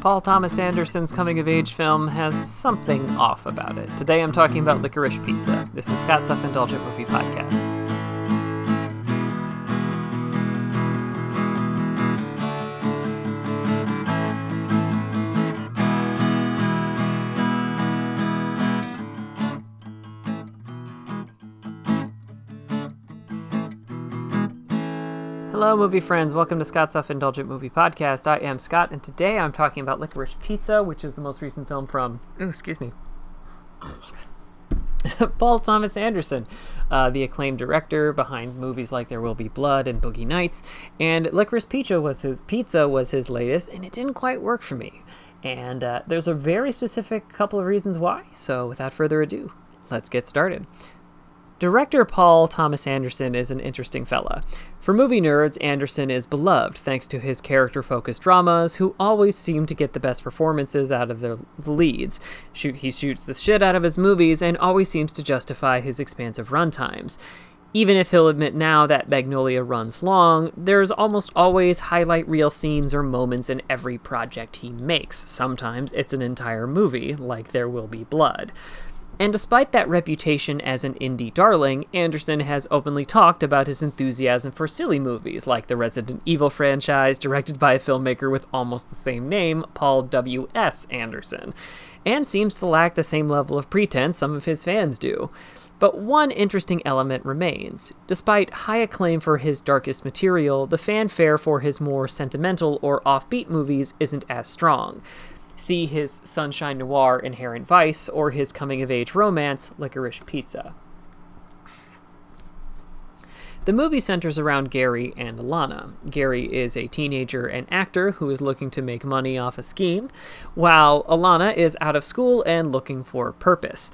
Paul Thomas Anderson's coming of age film has something off about it. Today I'm talking about Licorice Pizza. This is Scott's Self Indulgent Movie Podcast. Hello, movie friends. Welcome to Scott's Self Indulgent Movie Podcast. I am Scott, and today I'm talking about Licorice Pizza, which is the most recent film from. Oh, excuse me. Paul Thomas Anderson, uh, the acclaimed director behind movies like There Will Be Blood and Boogie Nights, and Licorice Pizza was his pizza was his latest, and it didn't quite work for me. And uh, there's a very specific couple of reasons why. So without further ado, let's get started. Director Paul Thomas Anderson is an interesting fella. For movie nerds, Anderson is beloved thanks to his character focused dramas, who always seem to get the best performances out of the leads. Shoot, he shoots the shit out of his movies and always seems to justify his expansive runtimes. Even if he'll admit now that Magnolia runs long, there's almost always highlight reel scenes or moments in every project he makes. Sometimes it's an entire movie, like There Will Be Blood. And despite that reputation as an indie darling, Anderson has openly talked about his enthusiasm for silly movies like the Resident Evil franchise, directed by a filmmaker with almost the same name, Paul W.S. Anderson, and seems to lack the same level of pretense some of his fans do. But one interesting element remains. Despite high acclaim for his darkest material, the fanfare for his more sentimental or offbeat movies isn't as strong see his Sunshine Noir Inherent Vice or his coming of age romance Licorice Pizza. The movie centers around Gary and Alana. Gary is a teenager and actor who is looking to make money off a scheme, while Alana is out of school and looking for purpose.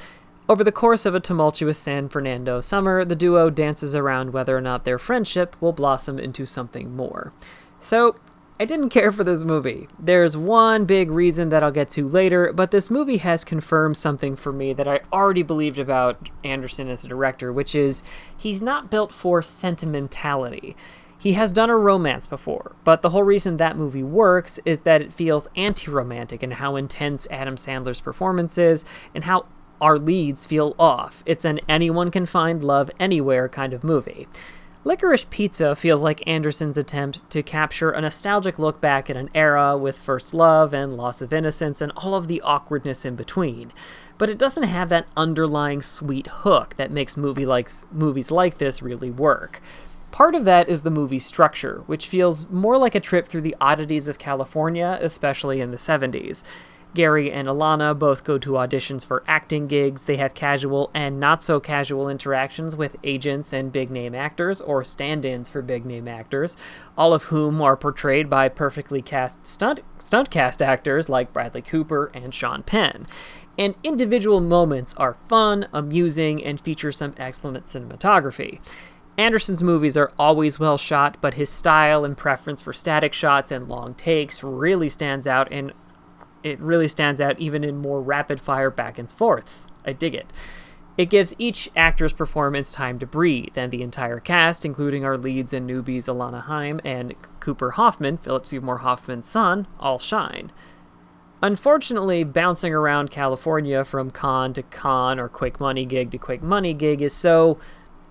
Over the course of a tumultuous San Fernando summer, the duo dances around whether or not their friendship will blossom into something more. So, I didn't care for this movie. There's one big reason that I'll get to later, but this movie has confirmed something for me that I already believed about Anderson as a director, which is he's not built for sentimentality. He has done a romance before, but the whole reason that movie works is that it feels anti romantic in how intense Adam Sandler's performance is and how our leads feel off. It's an anyone can find love anywhere kind of movie. Licorice Pizza feels like Anderson's attempt to capture a nostalgic look back at an era with first love and loss of innocence and all of the awkwardness in between. But it doesn't have that underlying sweet hook that makes movie like, movies like this really work. Part of that is the movie's structure, which feels more like a trip through the oddities of California, especially in the 70s. Gary and Alana both go to auditions for acting gigs. They have casual and not so casual interactions with agents and big name actors, or stand ins for big name actors, all of whom are portrayed by perfectly cast stunt, stunt cast actors like Bradley Cooper and Sean Penn. And individual moments are fun, amusing, and feature some excellent cinematography. Anderson's movies are always well shot, but his style and preference for static shots and long takes really stands out in it really stands out even in more rapid fire back and forths. I dig it. It gives each actor's performance time to breathe, and the entire cast, including our leads and newbies Alana Haim and Cooper Hoffman, Philip Seymour Hoffman's son, all shine. Unfortunately, bouncing around California from con to con or quick money gig to quick money gig is so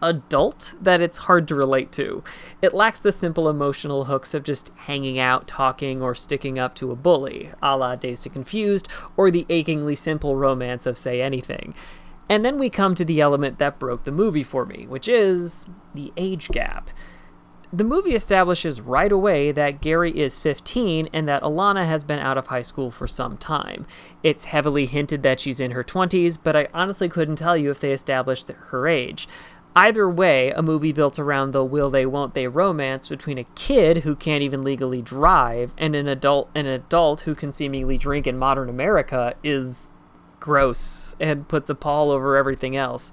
adult that it's hard to relate to. It lacks the simple emotional hooks of just hanging out, talking, or sticking up to a bully, a la Dazed and Confused, or the achingly simple romance of Say Anything. And then we come to the element that broke the movie for me, which is the age gap. The movie establishes right away that Gary is 15 and that Alana has been out of high school for some time. It's heavily hinted that she's in her 20s, but I honestly couldn't tell you if they established her age. Either way, a movie built around the will they won't they romance between a kid who can't even legally drive and an adult an adult who can seemingly drink in modern America is gross and puts a pall over everything else.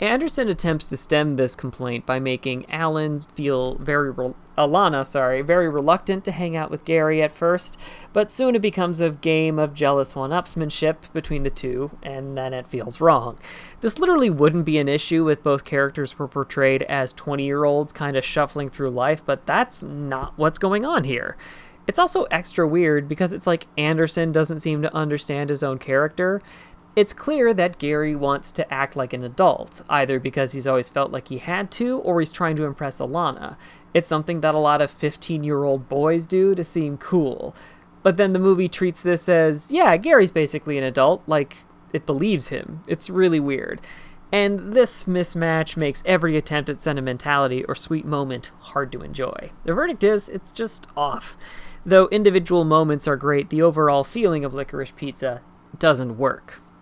Anderson attempts to stem this complaint by making Alan feel very re- Alana, sorry, very reluctant to hang out with Gary at first, but soon it becomes a game of jealous one-upsmanship between the two, and then it feels wrong. This literally wouldn't be an issue if both characters were portrayed as 20-year-olds kind of shuffling through life, but that's not what's going on here. It's also extra weird because it's like Anderson doesn't seem to understand his own character. It's clear that Gary wants to act like an adult, either because he's always felt like he had to or he's trying to impress Alana. It's something that a lot of 15 year old boys do to seem cool. But then the movie treats this as, yeah, Gary's basically an adult, like it believes him. It's really weird. And this mismatch makes every attempt at sentimentality or sweet moment hard to enjoy. The verdict is, it's just off. Though individual moments are great, the overall feeling of licorice pizza doesn't work.